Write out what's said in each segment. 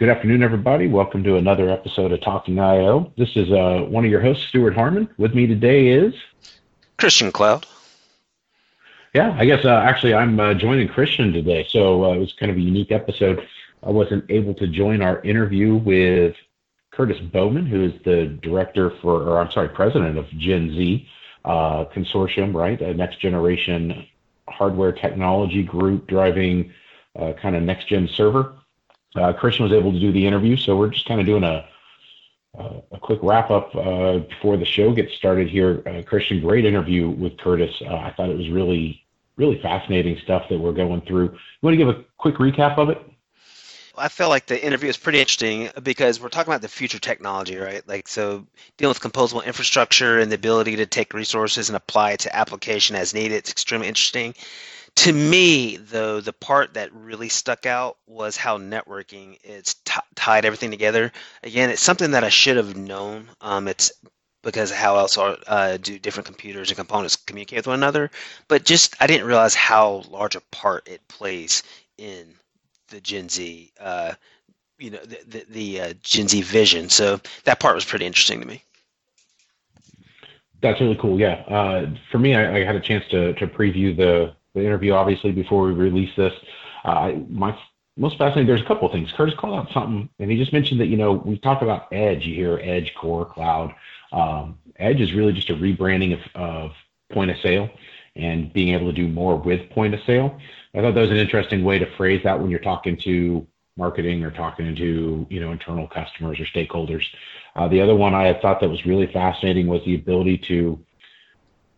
Good afternoon, everybody. Welcome to another episode of Talking IO. This is uh, one of your hosts, Stuart Harmon. With me today is Christian Cloud. Yeah, I guess uh, actually I'm uh, joining Christian today, so uh, it was kind of a unique episode. I wasn't able to join our interview with Kurtis Bowman, who is the director for, or I'm sorry, president of Gen Z uh, Consortium, right? A next generation hardware technology group driving uh, kind of next gen server uh, Christian was able to do the interview, so we're just kind of doing a uh, a quick wrap up uh, before the show gets started here. Uh, Christian, great interview with Kurtis. Uh, I thought it was really really fascinating stuff that we're going through. You want to give a quick recap of it? I felt like the interview is pretty interesting because we're talking about the future technology, right? Like, so dealing with composable infrastructure and the ability to take resources and apply it to application as needed. It's extremely interesting. To me, though, the part that really stuck out was how networking it's t- tied everything together. Again, it's something that I should have known. Um, it's because how else are, uh, do different computers and components communicate with one another? But just I didn't realize how large a part it plays in the Gen Z, uh, you know, the the, the uh, Gen Z vision. So that part was pretty interesting to me. That's really cool. Yeah, uh, for me, I, I, had a chance to to preview the the interview, obviously, before we release this. Uh, my most fascinating, there's a couple of things. Kurtis called out something, and he just mentioned that, you know, we talk about Edge. You hear Edge, Core, Cloud. Um, Edge is really just a rebranding of, of point of sale and being able to do more with point of sale. I thought that was an interesting way to phrase that when you're talking to marketing or talking to you know internal customers or stakeholders. Uh, the other one I thought that was really fascinating was the ability to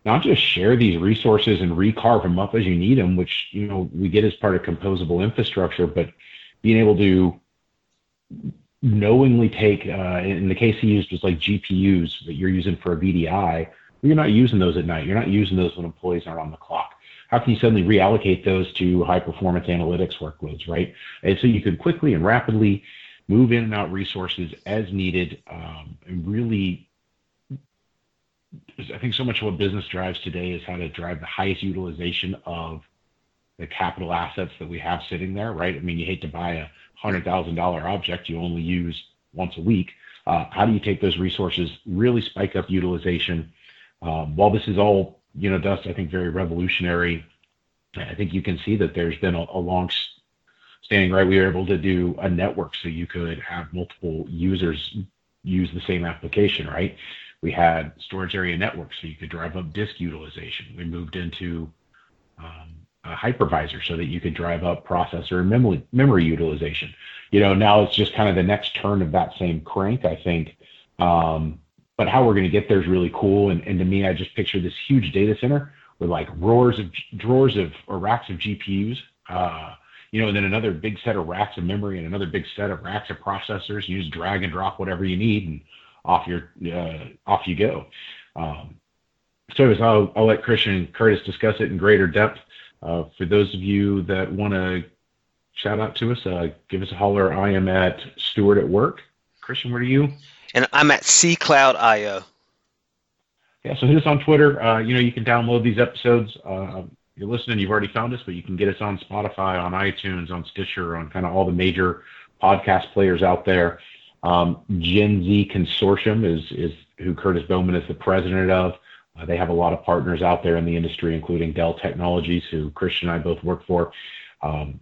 not just share these resources and recarve them up as you need them, which you know we get as part of composable infrastructure, but being able to knowingly take, uh, in the case he used was like GPUs that you're using for a VDI, you're not using those at night. You're not using those when employees aren't on the clock. How can you suddenly reallocate those to high performance analytics workloads, right? And so you can quickly and rapidly move in and out resources as needed um, and really I think so much of what business drives today is how to drive the highest utilization of the capital assets that we have sitting there, right? I mean, you hate to buy a hundred thousand dollar object you only use once a week. Uh, how do you take those resources, really spike up utilization? Um, while this is all, you know, Dust, I think very revolutionary. I think you can see that there's been a, a long standing, right? We were able to do a network so you could have multiple users use the same application, right? We had storage area networks, so you could drive up disk utilization. We moved into um, a hypervisor so that you could drive up processor and memory, memory utilization. You know, now it's just kind of the next turn of that same crank, I think. Um, but how we're going to get there is really cool. And, and to me, I just picture this huge data center with like roars of drawers of or racks of GPUs. Uh, you know, and then another big set of racks of memory and another big set of racks of processors. You just drag and drop whatever you need, and off your uh, off you go. Um, so I'll, I'll let Christian and Kurtis discuss it in greater depth. Uh, for those of you that want to shout out to us, uh, give us a holler. I am at Stewart at work. Christian, where are you? And I'm at CCloud.io. Yeah, so hit us on Twitter. Uh, you know, you can download these episodes. Uh, you're listening, you've already found us, but you can get us on Spotify, on iTunes, on Stitcher, on kind of all the major podcast players out there. Um, Gen Z Consortium is is who Kurtis Bowman is the president of. Uh, they have a lot of partners out there in the industry, including Dell Technologies, who Christian and I both work for. Um,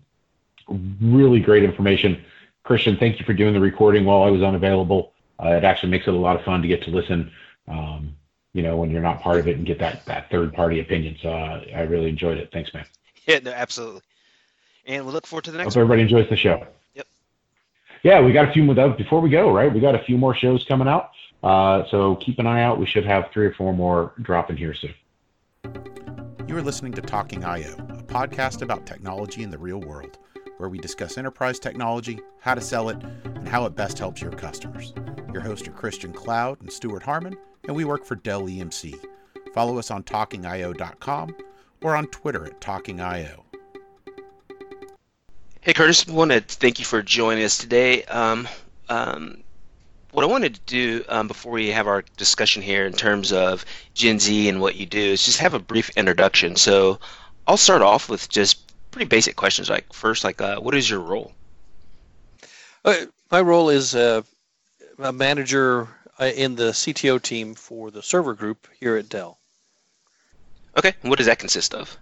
really great information. Christian, thank you for doing the recording while I was unavailable. Uh, it actually makes it a lot of fun to get to listen, um, you know, when you're not part of it and get that, that third party opinion. So uh, I really enjoyed it. Thanks, man. Yeah, no, absolutely. And we look forward to the next one. Hope everybody enjoys the show yeah, we got a few more before we go, right? We got a few more shows coming out. Uh, so keep an eye out. We should have three or four more dropping here soon. You are listening to Talking IO, a podcast about technology in the real world, where we discuss enterprise technology, how to sell it, and how it best helps your customers. Your hosts are Christian Cloud and Stuart Harmon, and we work for Dell EMC. Follow us on talkingio.com or on Twitter at talkingio. Hey, Kurtis, I want to thank you for joining us today. Um, um, what I wanted to do um, before we have our discussion here in terms of Gen Z and what you do is just have a brief introduction. So I'll start off with just pretty basic questions. Like first, like uh, what is your role? Uh, My role is uh, a manager uh, in the CTO team for the server group here at Dell. Okay, what does that consist of?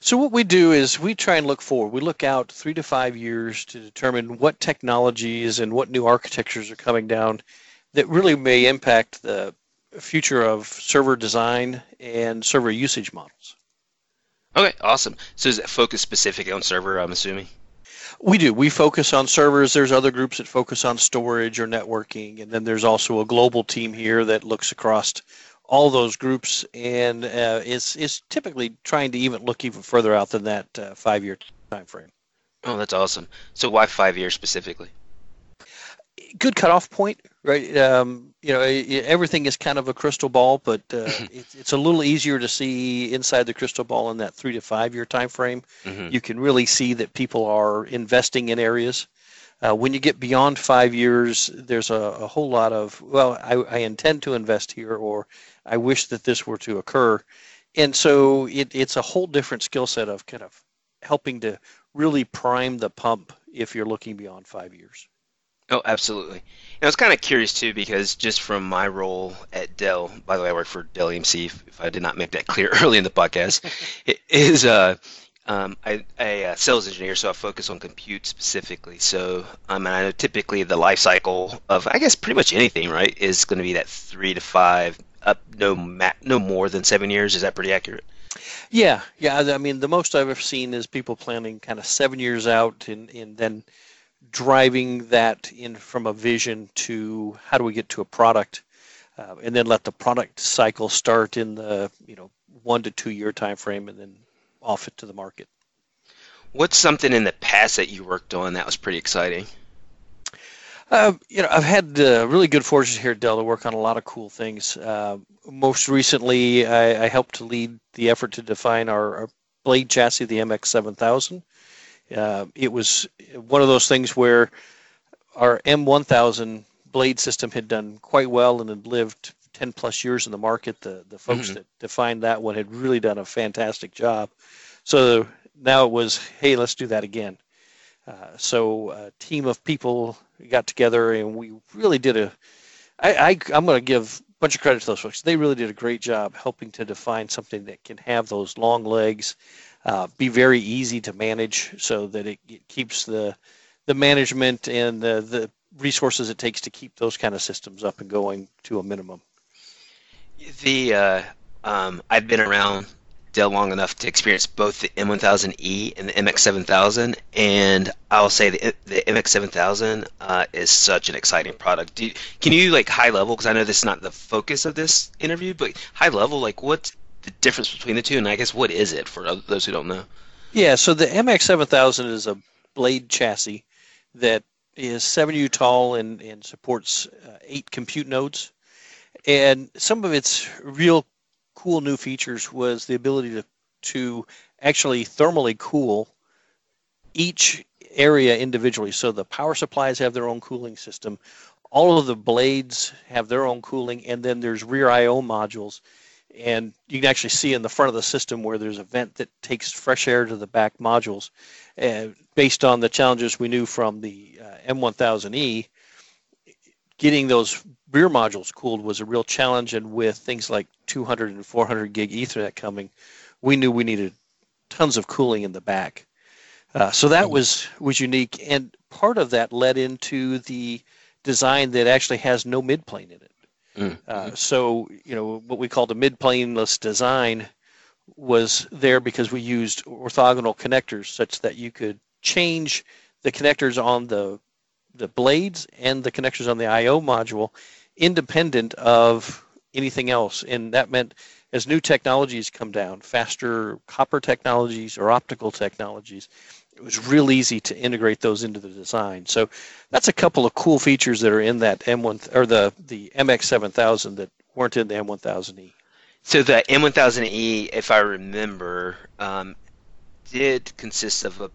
So what we do is we try and look forward. We look out three to five years to determine what technologies and what new architectures are coming down that really may impact the future of server design and server usage models. Okay, awesome. So is it focused specifically on server, I'm assuming? We do. We focus on servers. There's other groups that focus on storage or networking, and then there's also a global team here that looks across all those groups and uh, is is typically trying to even look even further out than that uh, five year time frame. Oh, that's awesome. So why five years specifically? Good cutoff point, right? Um, you know, everything is kind of a crystal ball, but uh, it's, it's a little easier to see inside the crystal ball in that three to five year time frame. Mm-hmm. You can really see that people are investing in areas. Uh, when you get beyond five years, there's a, a whole lot of, well, I, I, intend to invest here, or I wish that this were to occur. And so it, it's a whole different skill set of kind of helping to really prime the pump if you're looking beyond five years. Oh, absolutely. And I was kind of curious too because just from my role at Dell, by the way, I work for Dell EMC. If I did not make that clear early in the podcast, it is uh, um, I, a uh, sales engineer, so I focus on compute specifically. So um, and I know typically the life cycle of I guess pretty much anything, right, is going to be that three to five, up no ma- no more than seven years. Is that pretty accurate? Yeah, yeah. I mean, the most I've ever seen is people planning kind of seven years out, and and then driving that in from a vision to how do we get to a product, uh, and then let the product cycle start in the you know one to two year time frame, and then off it to the market. What's something in the past that you worked on that was pretty exciting? Uh, you know, I've had uh, really good fortune here at Dell to work on a lot of cool things. Uh, most recently, I, I, helped to lead the effort to define our, our blade chassis, the MX7000. Uh, it was one of those things where our M1000 blade system had done quite well and had lived 10 plus years in the market. The, the folks mm-hmm. that defined that one had really done a fantastic job. So now it was, hey, let's do that again. Uh, so a team of people got together and we really did a. I, I I'm going to give a bunch of credit to those folks. They really did a great job helping to define something that can have those long legs, uh, be very easy to manage, so that it, it keeps the the management and the, the resources it takes to keep those kind of systems up and going to a minimum. The uh, um, I've been around Dell long enough to experience both the M1000E and the MX7000, and I'll say the, the MX7000 uh, is such an exciting product. Can you like high level? Because I know this is not the focus of this interview, but high level, like what's the difference between the two, and I guess what is it for those who don't know? Yeah, so the MX7000 is a blade chassis that is 7U tall and, and supports uh, eight compute nodes. And some of its real cool new features was the ability to, to actually thermally cool each area individually. So the power supplies have their own cooling system. All of the blades have their own cooling, and then there's rear I/O modules, and you can actually see in the front of the system where there's a vent that takes fresh air to the back modules. Uh, based on the challenges we knew from the uh, M1000E, getting those rear modules cooled was a real challenge, and with things like 200 and 400 gig Ethernet coming, we knew we needed tons of cooling in the back. Uh, so that mm-hmm. was was unique, and part of that led into the design that actually has no midplane in it. Mm-hmm. Uh, so you know what we called a midplaneless design was there because we used orthogonal connectors, such that you could change the connectors on the the blades and the connectors on the I/O module independent of anything else, and that meant as new technologies come down, faster copper technologies or optical technologies, it was real easy to integrate those into the design. So that's a couple of cool features that are in that M1 or the the MX7000 that weren't in the M1000E. So the M1000E, if I remember, um, did consist of a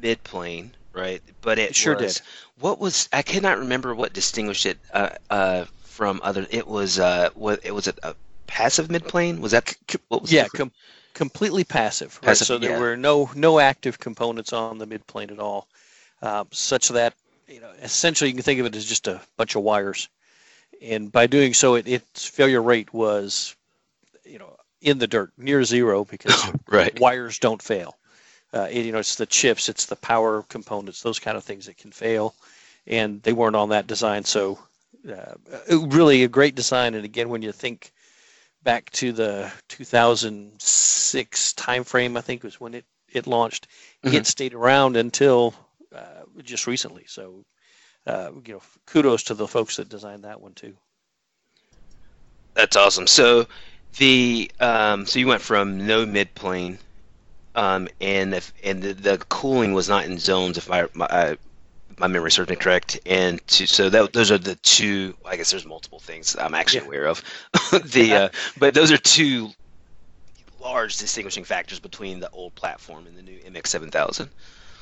midplane right? But it, it sure was, did. What was I cannot remember what distinguished it uh, uh, from other. It was uh, what it was a, a passive midplane. Was that what was? Yeah, com- completely passive. Right? Passive, so there yeah. were no no active components on the midplane at all, uh, such that you know, essentially you can think of it as just a bunch of wires. And by doing so, it, its failure rate was, you know, in the dirt, near zero, because right. wires don't fail. Uh, you know, it's the chips, it's the power components, those kind of things that can fail, and they weren't on that design. So, uh, really a great design. And again, when you think back to the 2006 timeframe, I think was when it it launched. Mm-hmm. It stayed around until uh, just recently. So, uh, you know, kudos to the folks that designed that one too. That's awesome. So, the um, so you went from no mid plane, um, and if, and the, the, cooling was not in zones, if I my, my memory serves me correct. And to, so that, those are the two. I guess there's multiple things I'm actually yeah. aware of. the uh, but those are two large distinguishing factors between the old platform and the new MX7000.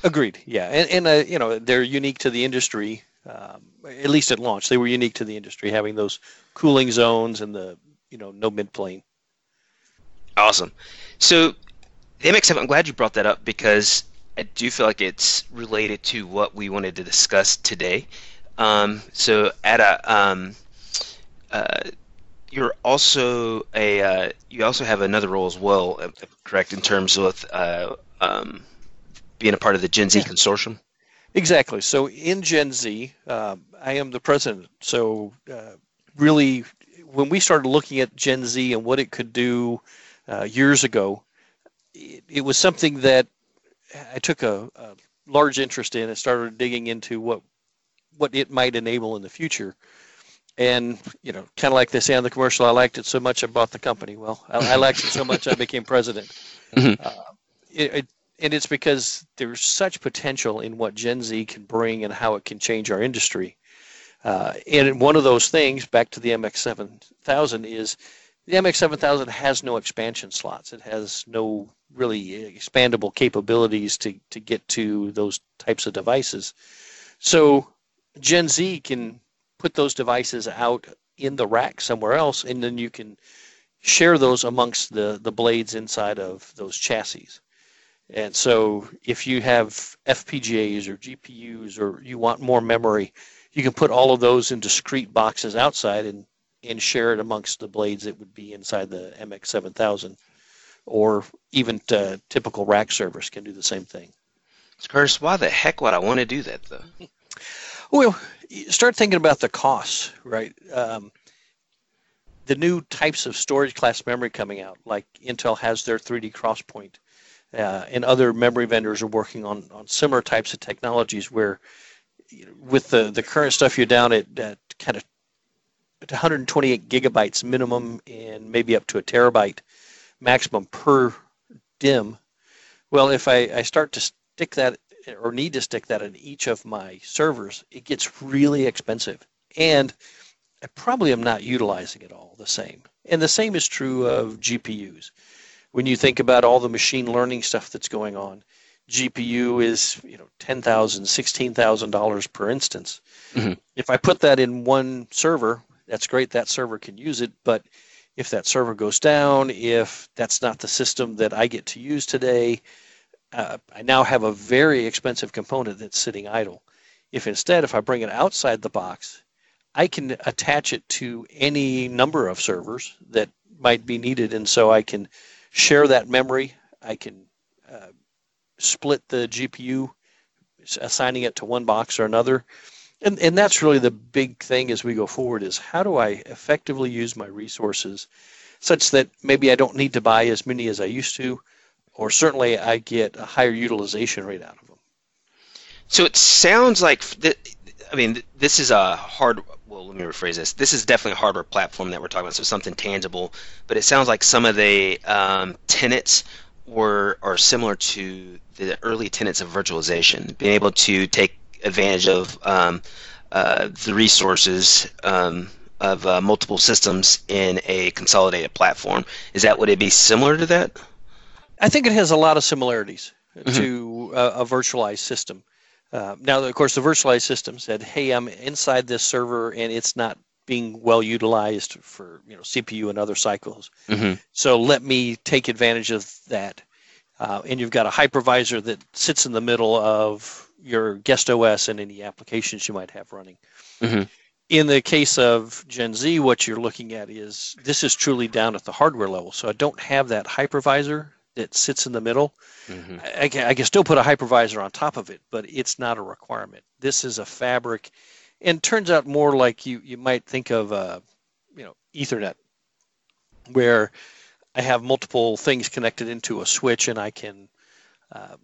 Agreed. Yeah, and, and uh, you know they're unique to the industry. Um, at least at launch, they were unique to the industry, having those cooling zones and the you know no mid plane. Awesome. So MX7, I'm glad you brought that up because I do feel like it's related to what we wanted to discuss today. Um, so at a um, uh, you're also a uh, you also have another role as well, uh, correct? In terms of uh, um, being a part of the Gen Z yeah. consortium. Exactly. So in Gen Z, um, I am the president. So uh, really, when we started looking at Gen Z and what it could do uh, years ago, it, it, was something that I took a, a large interest in and started digging into what what it might enable in the future and you know, kind of like they say on the commercial, I liked it so much I bought the company. Well, I, I liked it so much I became president. Mm-hmm. Uh, it, it, and it's because there's such potential in what Gen Z can bring and how it can change our industry. Uh, and one of those things, back to the MX7000, is the MX7000 has no expansion slots. It has no really expandable capabilities to, to get to those types of devices. So Gen Z can put those devices out in the rack somewhere else, and then you can share those amongst the, the blades inside of those chassis. And so if you have FPGAs or GPUs or you want more memory, you can put all of those in discrete boxes outside and, and share it amongst the blades that would be inside the MX7000. Or even uh, typical rack servers can do the same thing. Kurtis, why the heck would I want to do that though? Well, start thinking about the costs, right? Um, the new types of storage class memory coming out, like Intel has their 3D XPoint, uh, and other memory vendors are working on, on similar types of technologies where with the, the current stuff you're down at, at kind of 128 gigabytes minimum and maybe up to a terabyte maximum per DIMM. Well, if I, I start to stick that or need to stick that in each of my servers, it gets really expensive. And I probably am not utilizing it all the same. And the same is true of GPUs. When you think about all the machine learning stuff that's going on, GPU is you know ten thousand, sixteen thousand dollars per instance. Mm-hmm. If I put that in one server, that's great. That server can use it. But if that server goes down, if that's not the system that I get to use today, uh, I now have a very expensive component that's sitting idle. If instead, if I bring it outside the box, I can attach it to any number of servers that might be needed, and so I can share that memory. I can uh, split the GPU, assigning it to one box or another. And, and that's really the big thing as we go forward is how do I effectively use my resources such that maybe I don't need to buy as many as I used to, or certainly I get a higher utilization rate out of them. So it sounds like, I mean, this is a hard. Well, let me rephrase this. This is definitely a hardware platform that we're talking about, so something tangible. But it sounds like some of the um, tenets were are similar to the early tenets of virtualization, being able to take advantage of um, uh, the resources um, of uh, multiple systems in a consolidated platform. Is that would it be similar to that? I think it has a lot of similarities mm-hmm. to a, a, virtualized system. Uh, now, of course, the virtualized system said, "Hey, I'm inside this server and it's not being well utilized for you know CPU and other cycles. Mm-hmm. So let me take advantage of that." Uh, and you've got a hypervisor that sits in the middle of your guest OS and any applications you might have running. Mm-hmm. In the case of Gen Z, what you're looking at is this is truly down at the hardware level. So I don't have that hypervisor that sits in the middle. Mm-hmm. I, can, I can still put a hypervisor on top of it, but it's not a requirement. This is a fabric, and turns out more like you you might think of, uh, you know, Ethernet, where I have multiple things connected into a switch, and I can uh,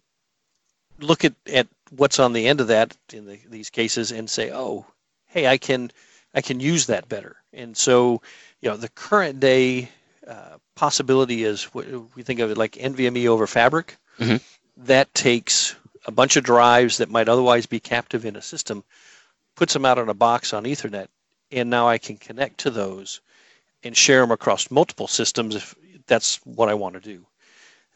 look at, at what's on the end of that in the, these cases and say, oh, hey, I can I can use that better. And so, you know, the current day uh, possibility is we think of it like NVMe over Fabric. Mhm. That takes a bunch of drives that might otherwise be captive in a system, puts them out on a box on Ethernet, and now I can connect to those and share them across multiple systems if that's what I want to do.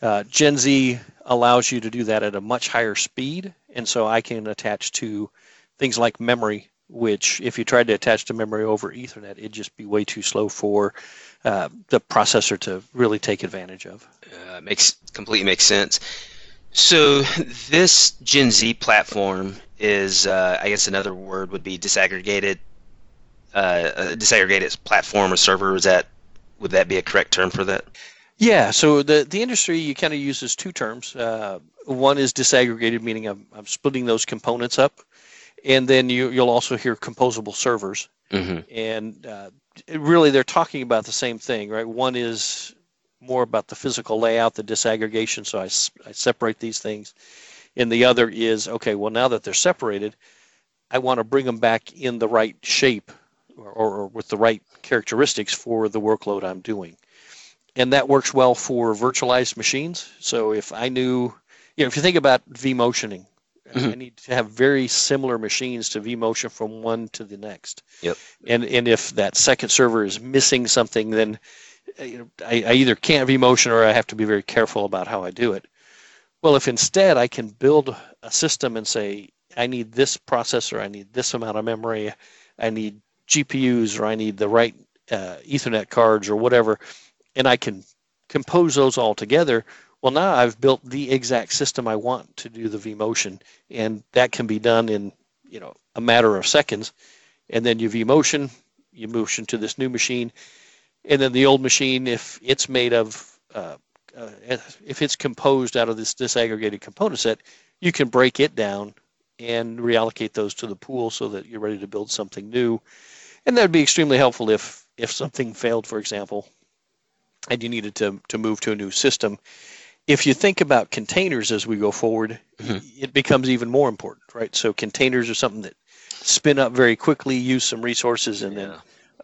Uh, Gen Z allows you to do that at a much higher speed, and so I can attach to things like memory, which if you tried to attach to memory over Ethernet, it'd just be way too slow for uh, the processor to really take advantage of. Uh, makes completely makes sense. So this Gen Z platform is, uh, I guess, another word would be disaggregated. Uh, disaggregated platform or server is that? Would that be a correct term for that? Yeah, so the, the industry you kind of uses two terms. Uh, one is disaggregated, meaning I'm, I'm splitting those components up. And then you, you'll also hear composable servers. Mm-hmm. And uh, really, they're talking about the same thing, right? One is more about the physical layout, the disaggregation, so I, I separate these things. And the other is, okay, well, now that they're separated, I want to bring them back in the right shape or, or, or with the right characteristics for the workload I'm doing and that works well for virtualized machines. So if I knew, you know, if you think about vMotioning, I Mhm. need to have very similar machines to vMotion from one to the next. Yep. And and if that second server is missing something, then uh, you know, I, I either can't vMotion or I have to be very careful about how I do it. Well, if instead I can build a system and say, I need this processor, I need this amount of memory, I need GPUs, or I need the right uh, Ethernet cards, or whatever, and I can compose those all together, well, now I've built the exact system I want to do the vMotion, and that can be done in you know a matter of seconds. And then you vMotion, you motion to this new machine, and then the old machine, if it's made of, uh, uh, if it's composed out of this disaggregated component set, you can break it down and reallocate those to the pool so that you're ready to build something new. And that would be extremely helpful if if something failed, for example, and you needed to, to move to a new system. If you think about containers as we go forward, Mhm. it becomes even more important, right? So containers are something that spin up very quickly, use some resources, and then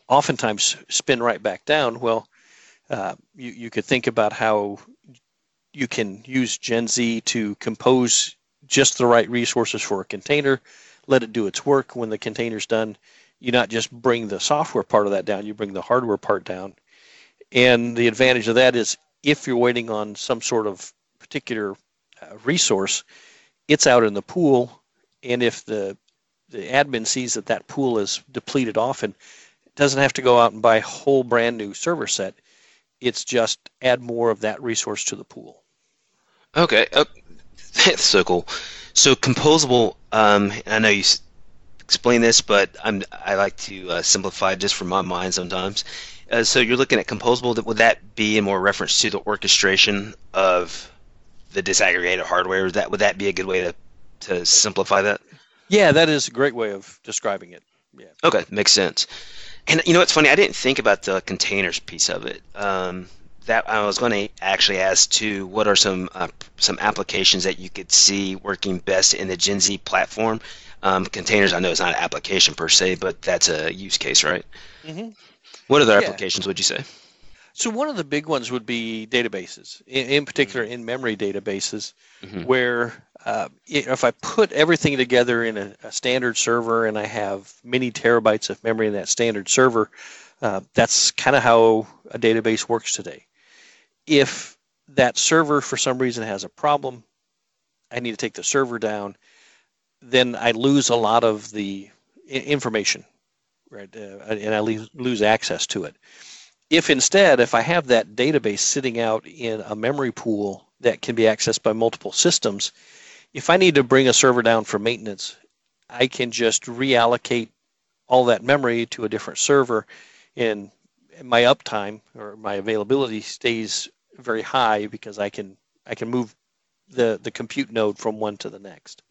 oftentimes spin right back down. Well, uh, you, you could think about how you can use Gen Z to compose just the right resources for a container, let it do its work. When the container's done, you not just bring the software part of that down, you bring the hardware part down. And the advantage of that is if you're waiting on some sort of particular uh, resource, it's out in the pool. And if the the admin sees that that pool is depleted often, it doesn't have to go out and buy a whole brand new server set. It's just add more of that resource to the pool. Okay. Oh, that's so cool. So composable. Um, I know you s- explain this, but I'm I like to uh, simplify just for my mind sometimes. Uh, so you're looking at composable. Would that be in more reference to the orchestration of the disaggregated hardware? Is that would that be a good way to to simplify that? Yeah, that is a great way of describing it. Yeah. Okay, makes sense. And you know what's funny? I didn't think about the containers piece of it. Um, that I was going to actually ask too. What are some uh, some applications that you could see working best in the Gen Z platform? Um, containers, I know it's not an application per se, but that's a use case, right? hmm What other Yeah. applications would you say? So one of the big ones would be databases, in, in particular in-memory databases, Mhm. where uh, if I put everything together in a, a standard server and I have many terabytes of memory in that standard server, uh, that's kind of how a database works today. If that server for some reason has a problem, I need to take the server down, then I lose a lot of the information, right? Uh, and I lose, lose access to it if instead if i have that database sitting out in a memory pool that can be accessed by multiple systems if I need to bring a server down for maintenance, I can just reallocate all that memory to a different server, and my uptime or my availability stays very high because I can I can move the the compute node from one to the next.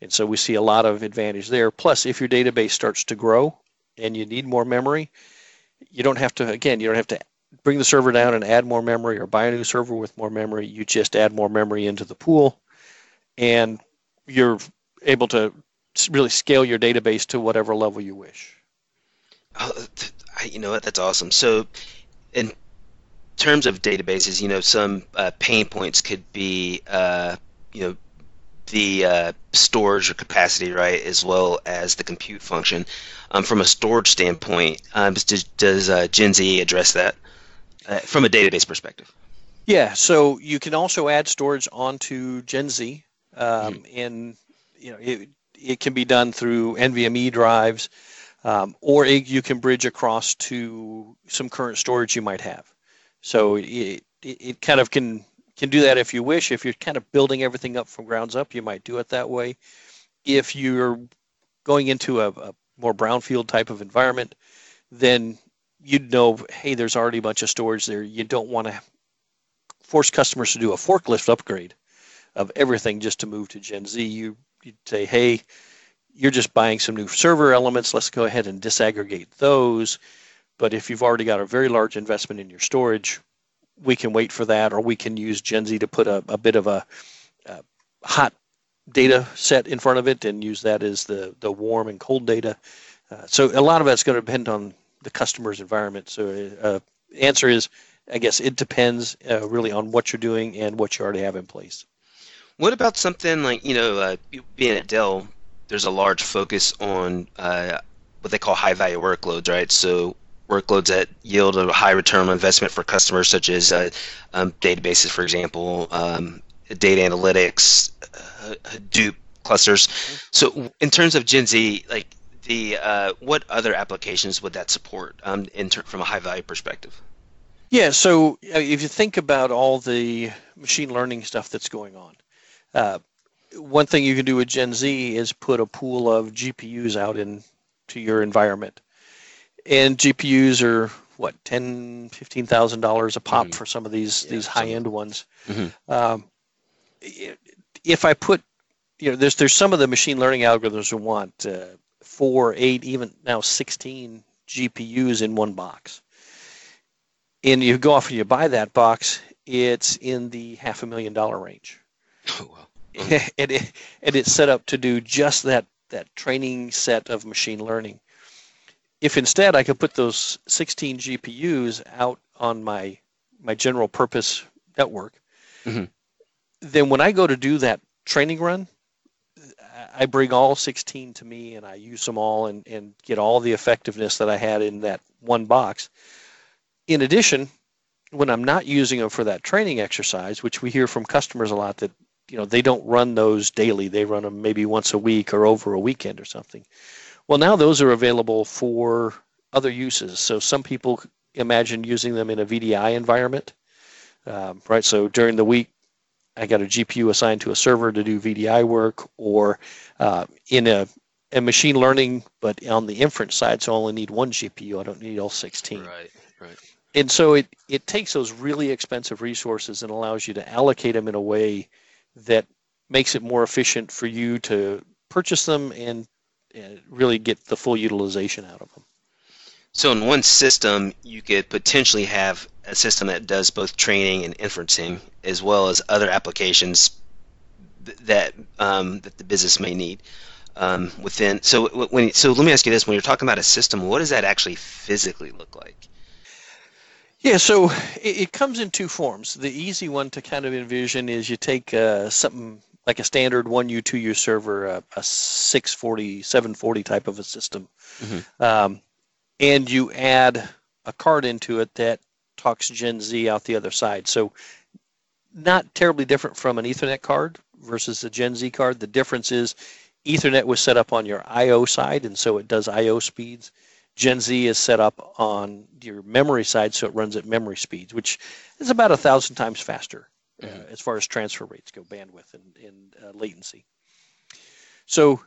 And so we see a lot of advantage there. Plus, if your database starts to grow and you need more memory, you don't have to again you don't have to bring the server down and add more memory or buy a new server with more memory. You just add more memory into the pool, and you're able to really scale your database to whatever level you wish. Oh, you know what? That's awesome. So, in terms of databases, you know, some uh, pain points could be, uh, you know, the uh, storage or capacity, right, as well as the compute function. Um, from a storage standpoint, um, does, does uh, GenZ address that uh, from a database perspective? Yeah, so you can also add storage onto GenZ, um, mm-hmm. and you know it, it can be done through NVMe drives, um, or it, you can bridge across to some current storage you might have. So it, it, it kind of can can do that if you wish. If you're kind of building everything up from grounds up, you might do it that way. If you're going into a, a more brownfield type of environment, then you'd know, hey, there's already a bunch of storage there. You don't want to force customers to do a forklift upgrade of everything just to move to GenZ. You, you'd say, hey, you're just buying some new server elements. Let's go ahead and disaggregate those. But if you've already got a very large investment in your storage, we can wait for that, or we can use Gen Z to put a, a bit of a, a, hot data set in front of it and use that as the, the warm and cold data. Uh, so a lot of that's going to depend on the customer's environment. So uh, answer is, I guess it depends uh, really on what you're doing and what you already have in place. What about something like you know, uh, being at Dell, there's a large focus on uh, what they call high value workloads, right? So workloads that yield a high return on investment for customers, such as uh, um, databases, for example, um, data analytics, uh, Hadoop clusters. So, in terms of Gen Z, like the uh, what other applications would that support um, in ter- from a high value perspective? Yeah, so uh, if you think about all the machine learning stuff that's going on, uh, one thing you can do with Gen Z is put a pool of GPUs out into your environment and GPUs are what ten, fifteen thousand dollars a pop mm-hmm. for some of these yeah, these high end ones. Mm-hmm. Um, if I put, you know, there's there's some of the machine learning algorithms who want uh, four, eight, even now sixteen GPUs in one box, and you go off and you buy that box, it's in the half a million dollar range. Oh, wow. and, it, and it's set up to do just that that training set of machine learning if instead I could put those 16 GPUs out on my my general purpose network, mm-hmm. then when I go to do that training run, I bring all 16 to me and I use them all and, and get all the effectiveness that I had in that one box. In addition, when I'm not using them for that training exercise, which we hear from customers a lot that you know they don't run those daily, they run them maybe once a week or over a weekend or something. Well, now those are available for other uses. So some people imagine using them in a VDI environment, um, right? So during the week, I got a GPU assigned to a server to do VDI work, or uh, in a, a machine learning, but on the inference side, so I only need one GPU. I don't need all 16. Right, right. And so it, it takes those really expensive resources and allows you to allocate them in a way that makes it more efficient for you to purchase them and really get the full utilization out of them. So in one system, you could potentially have a system that does both training and inferencing, as well as other applications that um, that the business may need um, within. So when so let me ask you this: when you're talking about a system, what does that actually physically look like? Yeah, so it, it comes in two forms. The easy one to kind of envision is you take uh, something like a standard 1U, 2U server, a, a 640, 740 type of a system. Mm-hmm. Um, and you add a card into it that talks Gen Z out the other side. So not terribly different from an Ethernet card versus a Gen Z card. The difference is Ethernet was set up on your I/O side, and so it does I/O speeds. Gen Z is set up on your memory side, so it runs at memory speeds, which is about a thousand times faster mm-hmm. as far as transfer rates go, bandwidth and, and uh, latency. So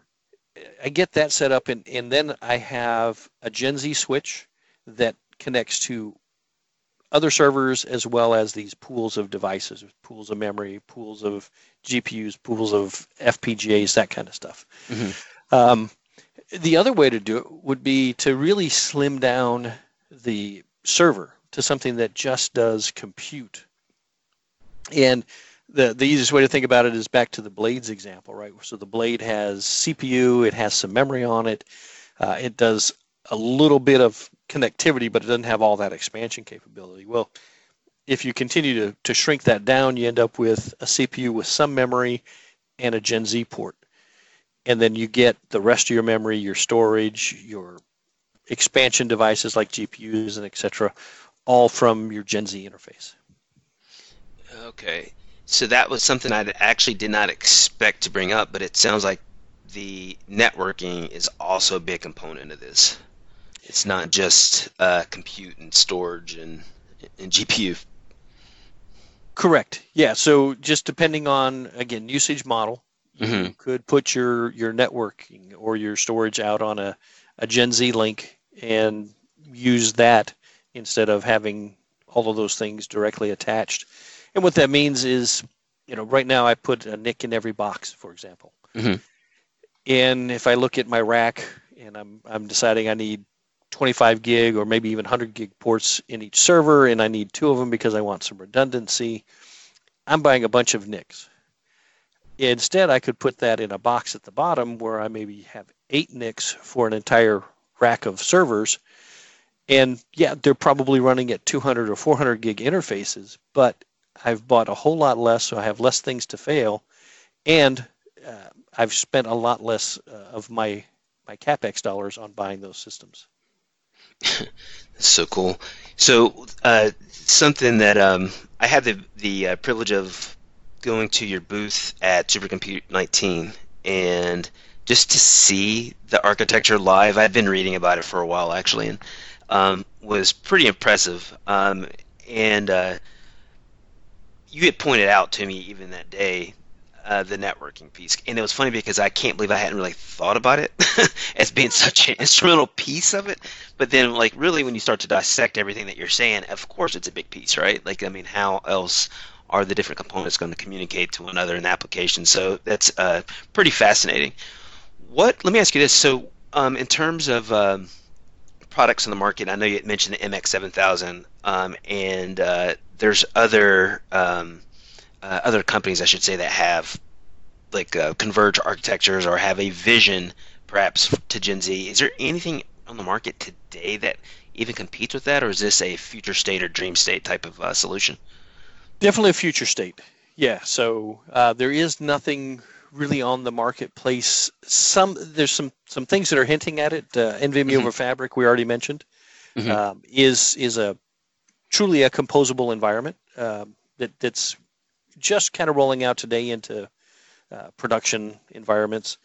I get that set up, and, and then I have a Gen Z switch that connects to other servers as well as these pools of devices, pools of memory, pools of GPUs, pools of FPGAs, that kind of stuff. Mm-hmm. Um, the other way to do it would be to really slim down the server to something that just does compute. And the, the easiest way to think about it is back to the blades example, right? So the blade has CPU, it has some memory on it, uh, it does a little bit of connectivity, but it doesn't have all that expansion capability. Well, if you continue to, to shrink that down, you end up with a CPU with some memory and a Gen Z port. And then you get the rest of your memory, your storage, your expansion devices like GPUs and etc., all from your Gen Z interface. Okay. So that was something I actually did not expect to bring up, but it sounds like the networking is also a big component of this. It's not just uh, compute and storage and, and GPU. Correct. Yeah. So just depending on again usage model, mm-hmm. you could put your your networking or your storage out on a, a Gen Z link and use that instead of having all of those things directly attached. And what that means is, you know, right now I put a NIC in every box, for example. Mm-hmm. And if I look at my rack and I'm I'm deciding I need 25 gig or maybe even 100 gig ports in each server, and I need two of them because I want some redundancy, I'm buying a bunch of NICs. Instead, I could put that in a box at the bottom where I maybe have eight NICs for an entire rack of servers. And yeah, they're probably running at 200 or 400 gig interfaces, but I've bought a whole lot less, so I have less things to fail, and uh, I've spent a lot less uh, of my my capex dollars on buying those systems. so cool. So uh, something that um, I had the the uh, privilege of going to your booth at Supercompute 19 and just to see the architecture live. I've been reading about it for a while actually, and um, was pretty impressive. Um, and uh, you had pointed out to me even that day uh, the networking piece. And it was funny because I can't believe I hadn't really thought about it as being such an instrumental piece of it. But then, like, really, when you start to dissect everything that you're saying, of course it's a big piece, right? Like, I mean, how else are the different components going to communicate to one another in the application? So that's uh, pretty fascinating. What? Let me ask you this. So, um, in terms of um, products on the market, I know you mentioned the MX7000, um, and uh, there's other um, uh, other companies, I should say, that have like uh, converge architectures or have a vision perhaps to Gen Z. Is there anything on the market today that even competes with that, or is this a future state or dream state type of uh, solution? Definitely a future state. Yeah. So uh, there is nothing really on the marketplace. Some there's some some things that are hinting at it. Uh, NVMe mm-hmm. over Fabric, we already mentioned, mm-hmm. um, is is a truly a composable environment um, that that's just kind of rolling out today into uh, production environments.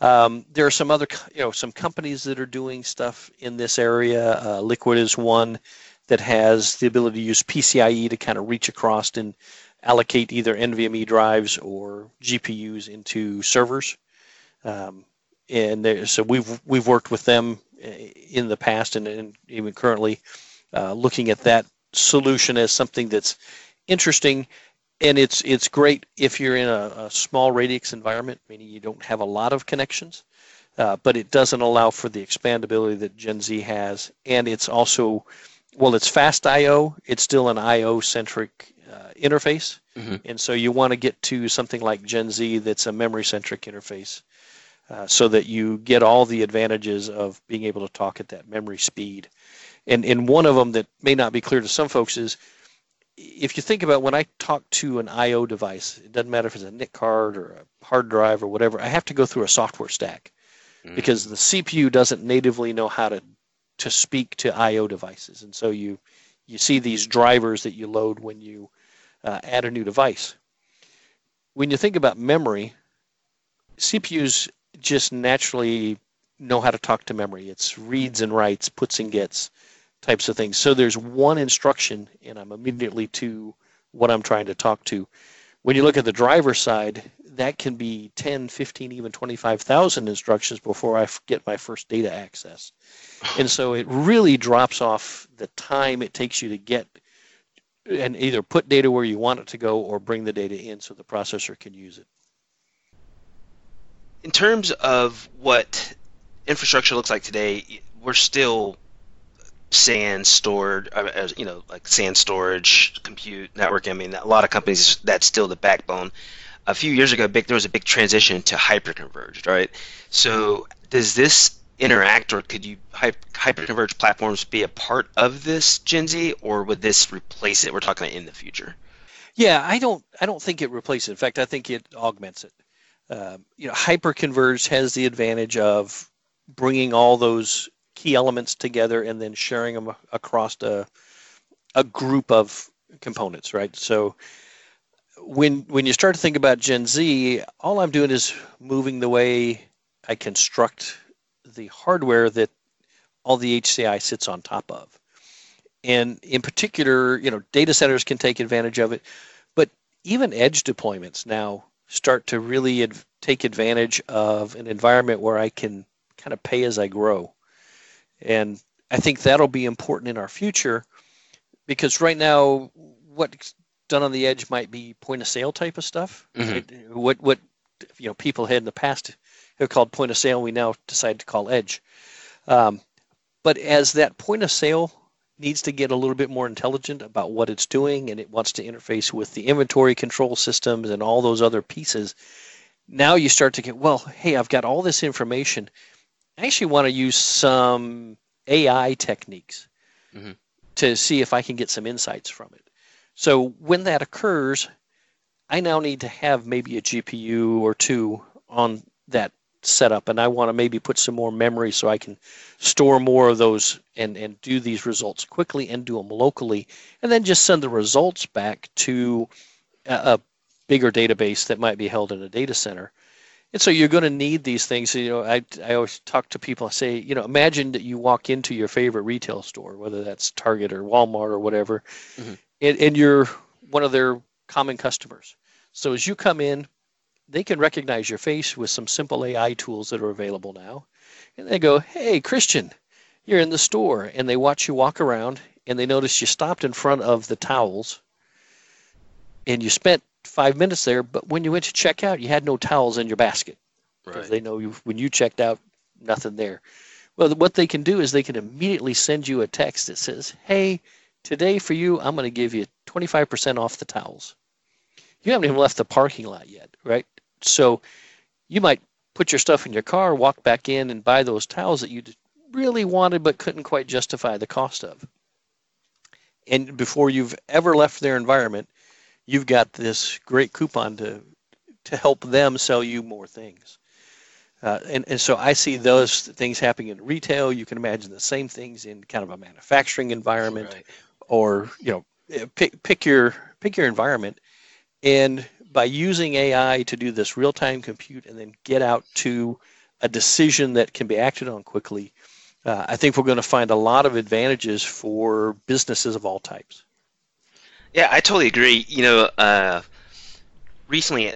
Um, there are some other, you know, some companies that are doing stuff in this area. Uh, Liqid is one that has the ability to use PCIe to kind of reach across and allocate either NVMe drives or GPUs into servers. Um, and there, so we've we've worked with them uh, in the past and, and even currently, uh, looking at that solution as something that's interesting and it's it's great if you're in a, a, small radix environment, meaning you don't have a lot of connections, uh, but it doesn't allow for the expandability that Gen Z has, and it's also, well, it's fast I/O. It's still an I/O centric uh, interface, mm-hmm. and so you want to get to something like Gen Z that's a memory centric interface, uh, so that you get all the advantages of being able to talk at that memory speed. And and one of them that may not be clear to some folks is if you think about when I talk to an I/O device, it doesn't matter if it's a NIC card or a hard drive or whatever. I have to go through a software stack mm. because the CPU doesn't natively know how to to speak to I/O devices, and so you you see these drivers that you load when you uh, add a new device. When you think about memory, CPUs just naturally know how to talk to memory. It's reads and writes, puts and gets types of things. So there's one instruction, and I'm immediately to what I'm trying to talk to. When you look at the driver side, that can be 10, 15, even 25,000 instructions before I get my first data access. And so it really drops off the time it takes you to get and either put data where you want it to go or bring the data in so the processor can use it. In terms of what infrastructure looks like today, we're still SAN stored, uh, you know, like SAN storage, compute, network. I mean, a lot of companies that's still the backbone. A few years ago, big there was a big transition to hyperconverged, right? So does this interact, or could you hyperconverged platforms be a part of this Gen Z, or would this replace it? We're talking in the future. Yeah, I don't. I don't think it replaces. it. In fact, I think it augments it. Uh, you know, hyperconverged has the advantage of bringing all those key elements together and then sharing them across a, a group of components, right? So when when you start to think about Gen Z, all I'm doing is moving the way I construct the hardware that all the HCI sits on top of. And in particular, you know, data centers can take advantage of it, but even edge deployments now start to really ad- take advantage of an environment where I can kind of pay as I grow. And I think that'll be important in our future because right now, what's done on the edge might be point of sale type of stuff. Mm-hmm. What what you know people had in the past have called point of sale, we now decide to call edge. Um, but as that point of sale needs to get a little bit more intelligent about what it's doing and it wants to interface with the inventory control systems and all those other pieces, now you start to get, well, hey, I've got all this information. I actually want to use some AI techniques mm-hmm. to see if I can get some insights from it. So when that occurs, I now need to have maybe a GPU or two on that setup, and I want to maybe put some more memory so I can store more of those and, and do these results quickly and do them locally, and then just send the results back to a, a bigger database that might be held in a data center. And so you're going to need these things. You know, I, I always talk to people. I say, you know, imagine that you walk into your favorite retail store, whether that's Target or Walmart or whatever, mm-hmm. and, and you're one of their common customers. So as you come in, they can recognize your face with some simple AI tools that are available now. And they go, hey, Christian, you're in the store. And they watch you walk around and they notice you stopped in front of the towels and you spent five minutes there, but when you went to check out, you had no towels in your basket because right. they know you, when you checked out, nothing there. Well, what they can do is they can immediately send you a text that says, "Hey, today for you, I'm going to give you 25% off the towels." You haven't even left the parking lot yet, right? So you might put your stuff in your car, walk back in, and buy those towels that you really wanted but couldn't quite justify the cost of. And before you've ever left their environment, you've got this great coupon to to help them sell you more things. Uh, and, and so I see those things happening in retail. You can imagine the same things in kind of a manufacturing environment, right. or you know, eh, pick pick your pick your environment. And by using AI to do this real time compute and then get out to a decision that can be acted on quickly, uh, I think we're going to find a lot of advantages for businesses of all types. Yeah, I totally agree. You know, uh, recently I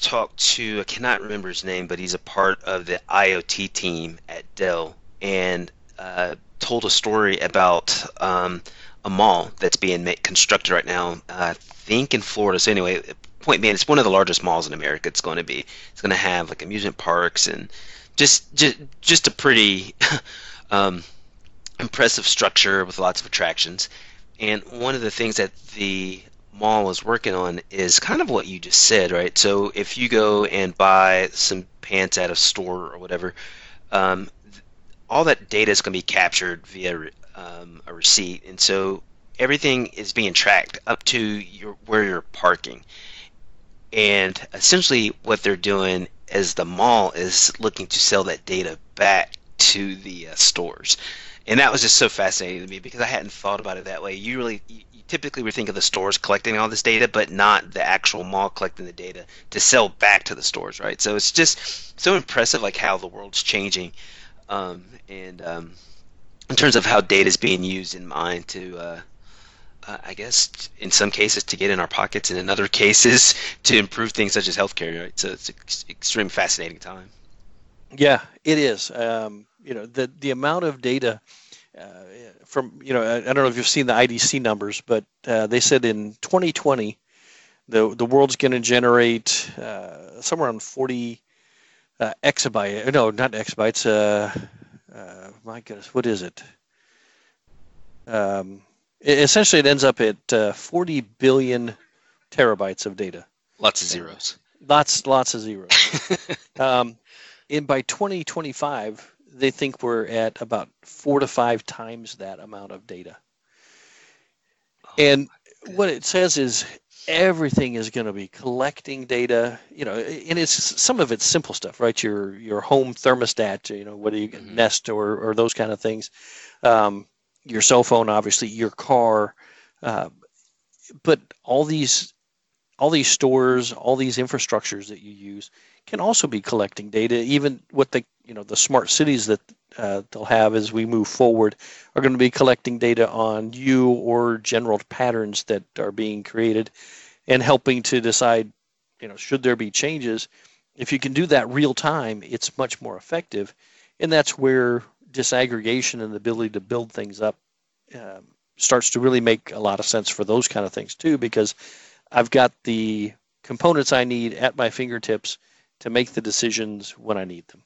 talked to I cannot remember his name, but he's a part of the IoT team at Dell, and uh, told a story about um, a mall that's being constructed right now. I think in Florida. So anyway, point being, it's one of the largest malls in America. It's going to be. It's going to have like amusement parks and just just just a pretty um, impressive structure with lots of attractions. And one of the things that the mall is working on is kind of what you just said, right? So if you go and buy some pants at a store or whatever, um, all that data is going to be captured via um, a receipt, and so everything is being tracked up to your where you're parking. And essentially, what they're doing is the mall is looking to sell that data back to the uh, stores and that was just so fascinating to me because I hadn't thought about it that way. You really, you, typically would think of the stores collecting all this data, but not the actual mall collecting the data to sell back to the stores, right? So it's just so impressive, like how the world's changing, um, and um, in terms of how data is being used in mind to uh, uh, I guess in some cases to get in our pockets, and in other cases to improve things such as healthcare. Right, so it's an extremely fascinating time. Yeah, it is. Um, you know, the the amount of data uh, from you know, I, I, don't know if you've seen the IDC numbers, but uh, they said in 2020, the the world's going to generate uh, somewhere around 40 uh, exabyte. No, not exabytes. Uh, uh, my goodness, what is it? Um, it essentially, it ends up at 40 billion terabytes of data. Lots of zeros. Lots, lots of zeros. um, and by 2025, they think we're at about four to five times that amount of data. Oh, and what it says is everything is going to be collecting data, you know, and it's some of it's simple stuff, right? Your your home thermostat, you know, whether you mm-hmm. Nest or or those kind of things, um, your cell phone, obviously, your car, uh, but all these all these stores, all these infrastructures that you use can also be collecting data. Even what the you know the smart cities that uh, they'll have as we move forward are going to be collecting data on you or general patterns that are being created, and helping to decide, you know, should there be changes. If you can do that real time, it's much more effective, and that's where disaggregation and the ability to build things up um, starts to really make a lot of sense for those kind of things too, because I've got the components I need at my fingertips to make the decisions when I need them.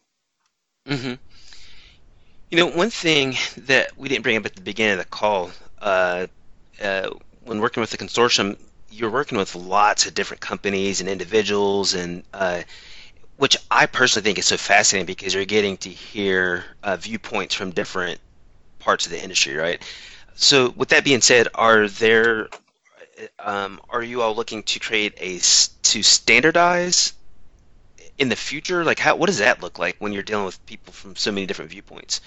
Mm-hmm. You know, one thing that we didn't bring up at the beginning of the call, uh, uh, when working with the consortium, you're working with lots of different companies and individuals, and uh, which I personally think is so fascinating because you're getting to hear uh, viewpoints from different parts of the industry, right? So, with that being said, are there um, are you all looking to create a to standardize in the future? Like, how what does that look like when you're dealing with people from so many different viewpoints?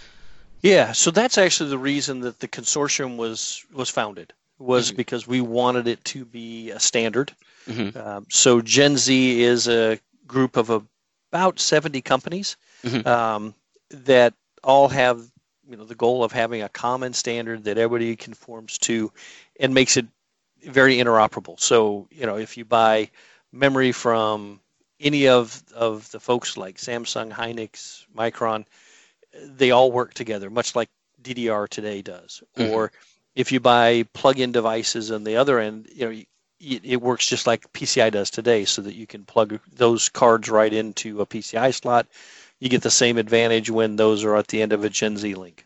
Yeah, so that's actually the reason that the consortium was was founded was mm-hmm. because we wanted it to be a standard. Mm-hmm. Um, so Gen Z is a group of about 70 companies mm-hmm. um, that all have you know the goal of having a common standard that everybody conforms to and makes it very interoperable. So you know if you buy memory from any of of the folks like Samsung, Hynix, Micron, they all work together, much like DDR today does. Mm-hmm. Or if you buy plug-in devices on the other end, you know it works just like PCI does today, so that you can plug those cards right into a PCI slot. You get the same advantage when those are at the end of a Gen Z link.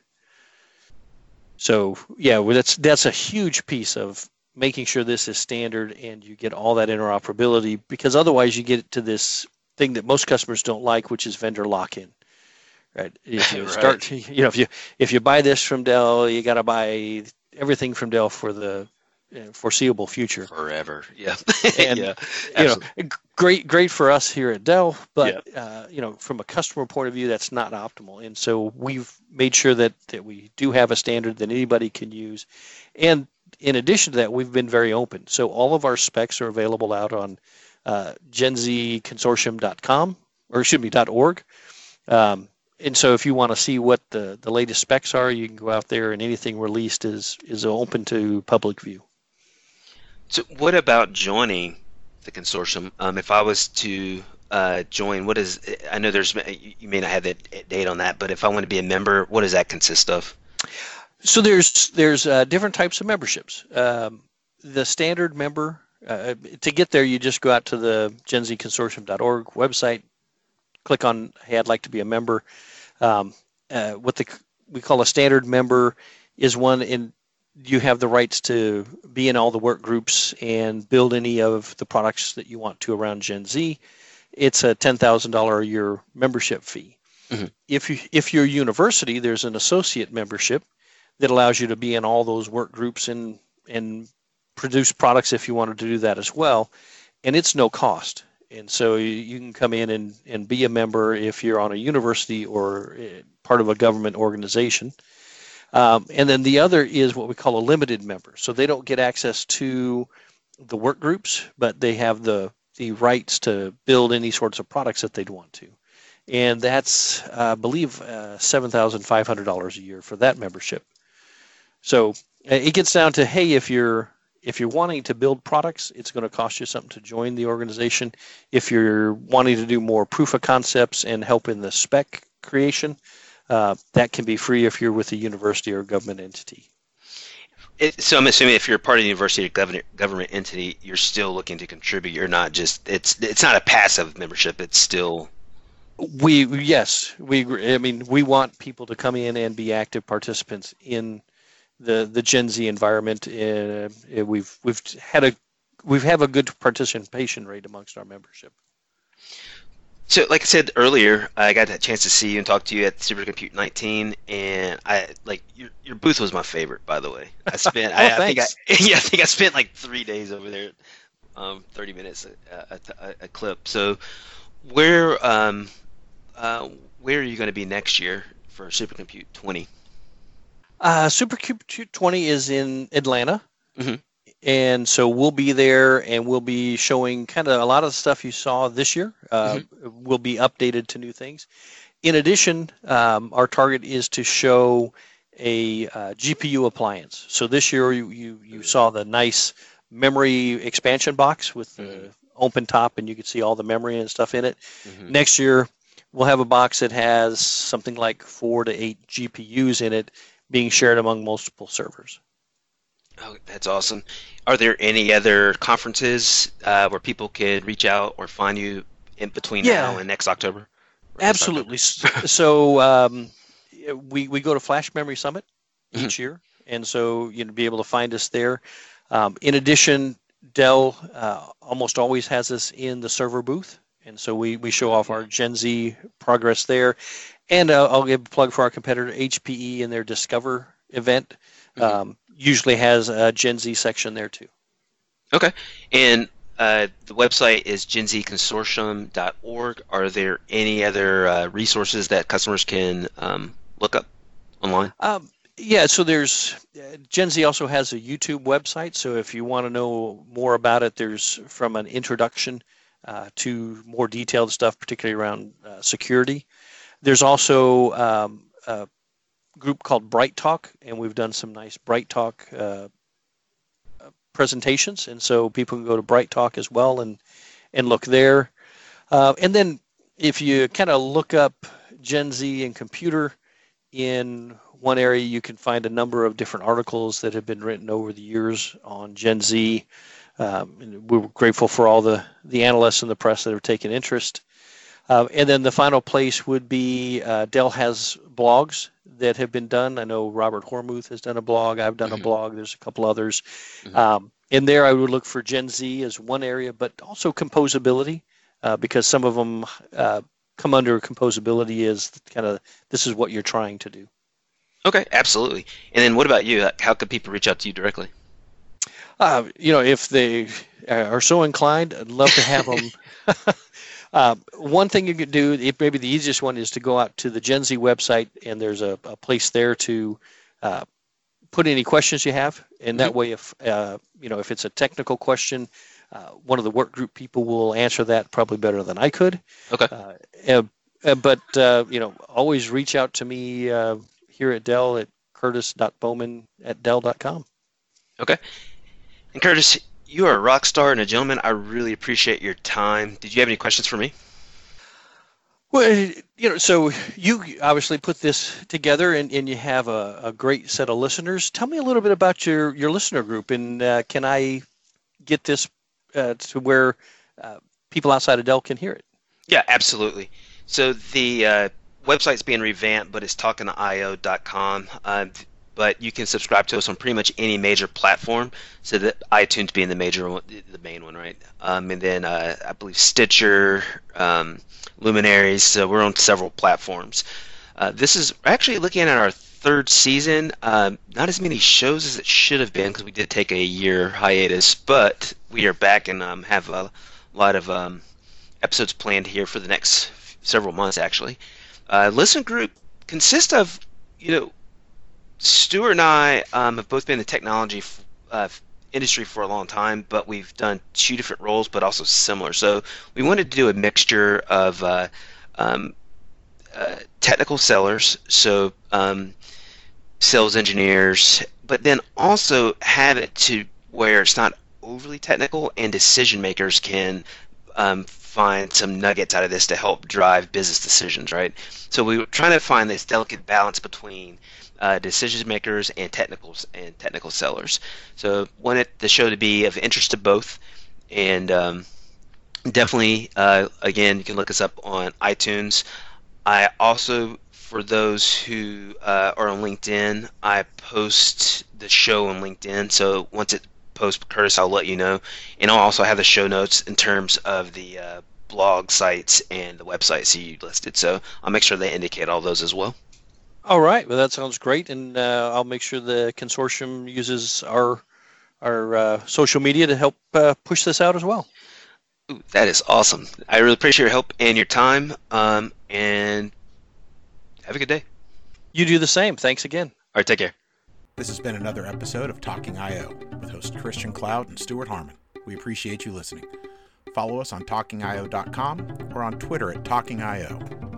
So yeah, well, that's that's a huge piece of making sure this is standard and you get all that interoperability because otherwise you get to this thing that most customers don't like, which is vendor lock-in. Right. If you right. start, you know, if you if you buy this from Dell, you got to buy everything from Dell for the foreseeable future. Forever. Yeah. and yeah, you know, great great for us here at Dell, but yeah. uh, you know, from a customer point of view, that's not optimal. And so we've made sure that that we do have a standard that anybody can use, and in addition to that, we've been very open. So all of our specs are available out on uh, genzconsortium.com or excuse me .org. Um, and so if you want to see what the, the latest specs are, you can go out there and anything released is is open to public view. So what about joining the consortium? Um, if I was to uh, join, what is I know there's you may not have the date on that, but if I want to be a member, what does that consist of? So there's there's uh, different types of memberships. Um, the standard member uh, to get there, you just go out to the genzconsortium.org website, click on "Hey, I'd like to be a member." Um, uh, what the we call a standard member is one in you have the rights to be in all the work groups and build any of the products that you want to around Gen Z. It's a ten thousand dollar a year membership fee. Mm-hmm. If you if you're a university, there's an associate membership that allows you to be in all those work groups and and produce products if you wanted to do that as well. And it's no cost. And so you can come in and, and be a member if you're on a university or eh, part of a government organization. Um, and then the other is what we call a limited member. So they don't get access to the work groups, but they have the, the rights to build any sorts of products that they'd want to. And that's, uh, I believe, uh, $7,500 a year for that membership. So uh, it gets down to hey, if you're if you're wanting to build products, it's going to cost you something to join the organization. If you're wanting to do more proof of concepts and help in the spec creation, uh, that can be free if you're with a university or government entity. It, so I'm assuming if you're part of the university or government government entity, you're still looking to contribute. You're not just it's it's not a passive membership. It's still we yes we I mean we want people to come in and be active participants in the the Gen Z environment. Uh, we've we've had a we've have a good participation rate amongst our membership. So, like I said earlier, I got that chance to see you and talk to you at Supercompute 19, and I like your your booth was my favorite. By the way, I spent oh, I, I, think I yeah I think I spent like three days over there, um, 30 minutes a, a, a clip. So, where um, uh, where are you going to be next year for Supercompute 20? Uh, Supercompute 20 is in Atlanta. Mm-hmm. And so we'll be there and we'll be showing kind of a lot of the stuff you saw this year. Uh, mm-hmm. Will be updated to new things. In addition, um, our target is to show a uh, GPU appliance. So this year you, you, you saw the nice memory expansion box with the mm-hmm. open top and you could see all the memory and stuff in it. Mm-hmm. Next year we'll have a box that has something like four to eight GPUs in it being shared among multiple servers. Oh, that's awesome. Are there any other conferences uh, where people could reach out or find you in between yeah. now and next October? Absolutely. October? so um, we we go to Flash Memory Summit mm-hmm. each year, and so you know be able to find us there. Um, in addition, Dell uh, almost always has us in the server booth, and so we we show off our Gen Z progress there. And uh, I'll give a plug for our competitor HPE and their Discover event. Mm-hmm. Um, usually has a Gen Z section there too. Okay. And uh, the website is genzconsortium.org. Are there any other uh, resources that customers can um, look up online? Um, yeah, so there's uh, Gen Z also has a YouTube website. So if you want to know more about it, there's from an introduction uh, to more detailed stuff, particularly around uh, security. There's also um, a group called Bright Talk, and we've done some nice Bright Talk uh, presentations, and so people can go to Bright Talk as well and and look there. Uh, and then if you kind of look up Gen Z and computer in one area, you can find a number of different articles that have been written over the years on Gen Z. Um, we're grateful for all the, the analysts and the press that have taken interest. Uh, and then the final place would be uh, Dell has blogs that have been done. I know Robert Hormuth has done a blog. I've done mm-hmm. a blog. There's a couple others. Mm-hmm. Um, in there, I would look for Gen Z as one area, but also composability uh, because some of them uh, come under composability as kind of this is what you're trying to do. Okay, absolutely. And then what about you? How could people reach out to you directly? Uh, you know, if they are so inclined, I'd love to have them Uh, one thing you could do, if maybe the easiest one, is to go out to the Gen Z website, and there's a, a place there to uh, put any questions you have. And that mm-hmm. way, if uh, you know if it's a technical question, uh, one of the work group people will answer that probably better than I could. Okay. Uh, but you know, always reach out to me here at Dell at kurtis.bowman at dell.com. Okay. And Kurtis, you are a rock star and a gentleman. I really appreciate your time. Did you have any questions for me? Well, you know, so you obviously put this together and, and you have a, a great set of listeners. Tell me a little bit about your, your listener group and uh, can I get this uh, to where uh, people outside of Dell can hear it? Yeah, absolutely. So the uh, website's being revamped, but it's talkingio.com. Uh, but you can subscribe to us on pretty much any major platform. So that iTunes being the major one, the main one, right? Um, and then uh, I believe Stitcher, um, Luminaries. So we're on several platforms. Uh, this is actually looking at our third season. Um, not as many shows as it should have been because we did take a year hiatus, but we are back and um, have a lot of um, episodes planned here for the next several months. Actually, uh, listen group consists of you know Stuart and I um, have both been in the technology uh, industry for a long time, but we've done two different roles, but also similar. So we wanted to do a mixture of uh, um, uh, technical sellers, so um, sales engineers, but then also have it to where it's not overly technical and decision makers can um, find some nuggets out of this to help drive business decisions, right? So we were trying to find this delicate balance between uh, decision makers and technicals and technical sellers. So wanted the show to be of interest to both, and um, definitely uh, again you can look us up on iTunes. I also for those who uh, are on LinkedIn, I post the show on LinkedIn. So once it post Kurtis, I'll let you know. And I'll also have the show notes in terms of the uh, blog sites and the websites you listed. So I'll make sure they indicate all those as well. All right. Well, that sounds great, and uh, I'll make sure the consortium uses our our uh, social media to help uh, push this out as well. Ooh, that is awesome. I really appreciate your help and your time. Um, and have a good day. You do the same. Thanks again. All right. Take care. This has been another episode of Talking IO with host Christian Cloud and Stuart Harmon. We appreciate you listening. Follow us on talkingio.com or on Twitter at talkingio.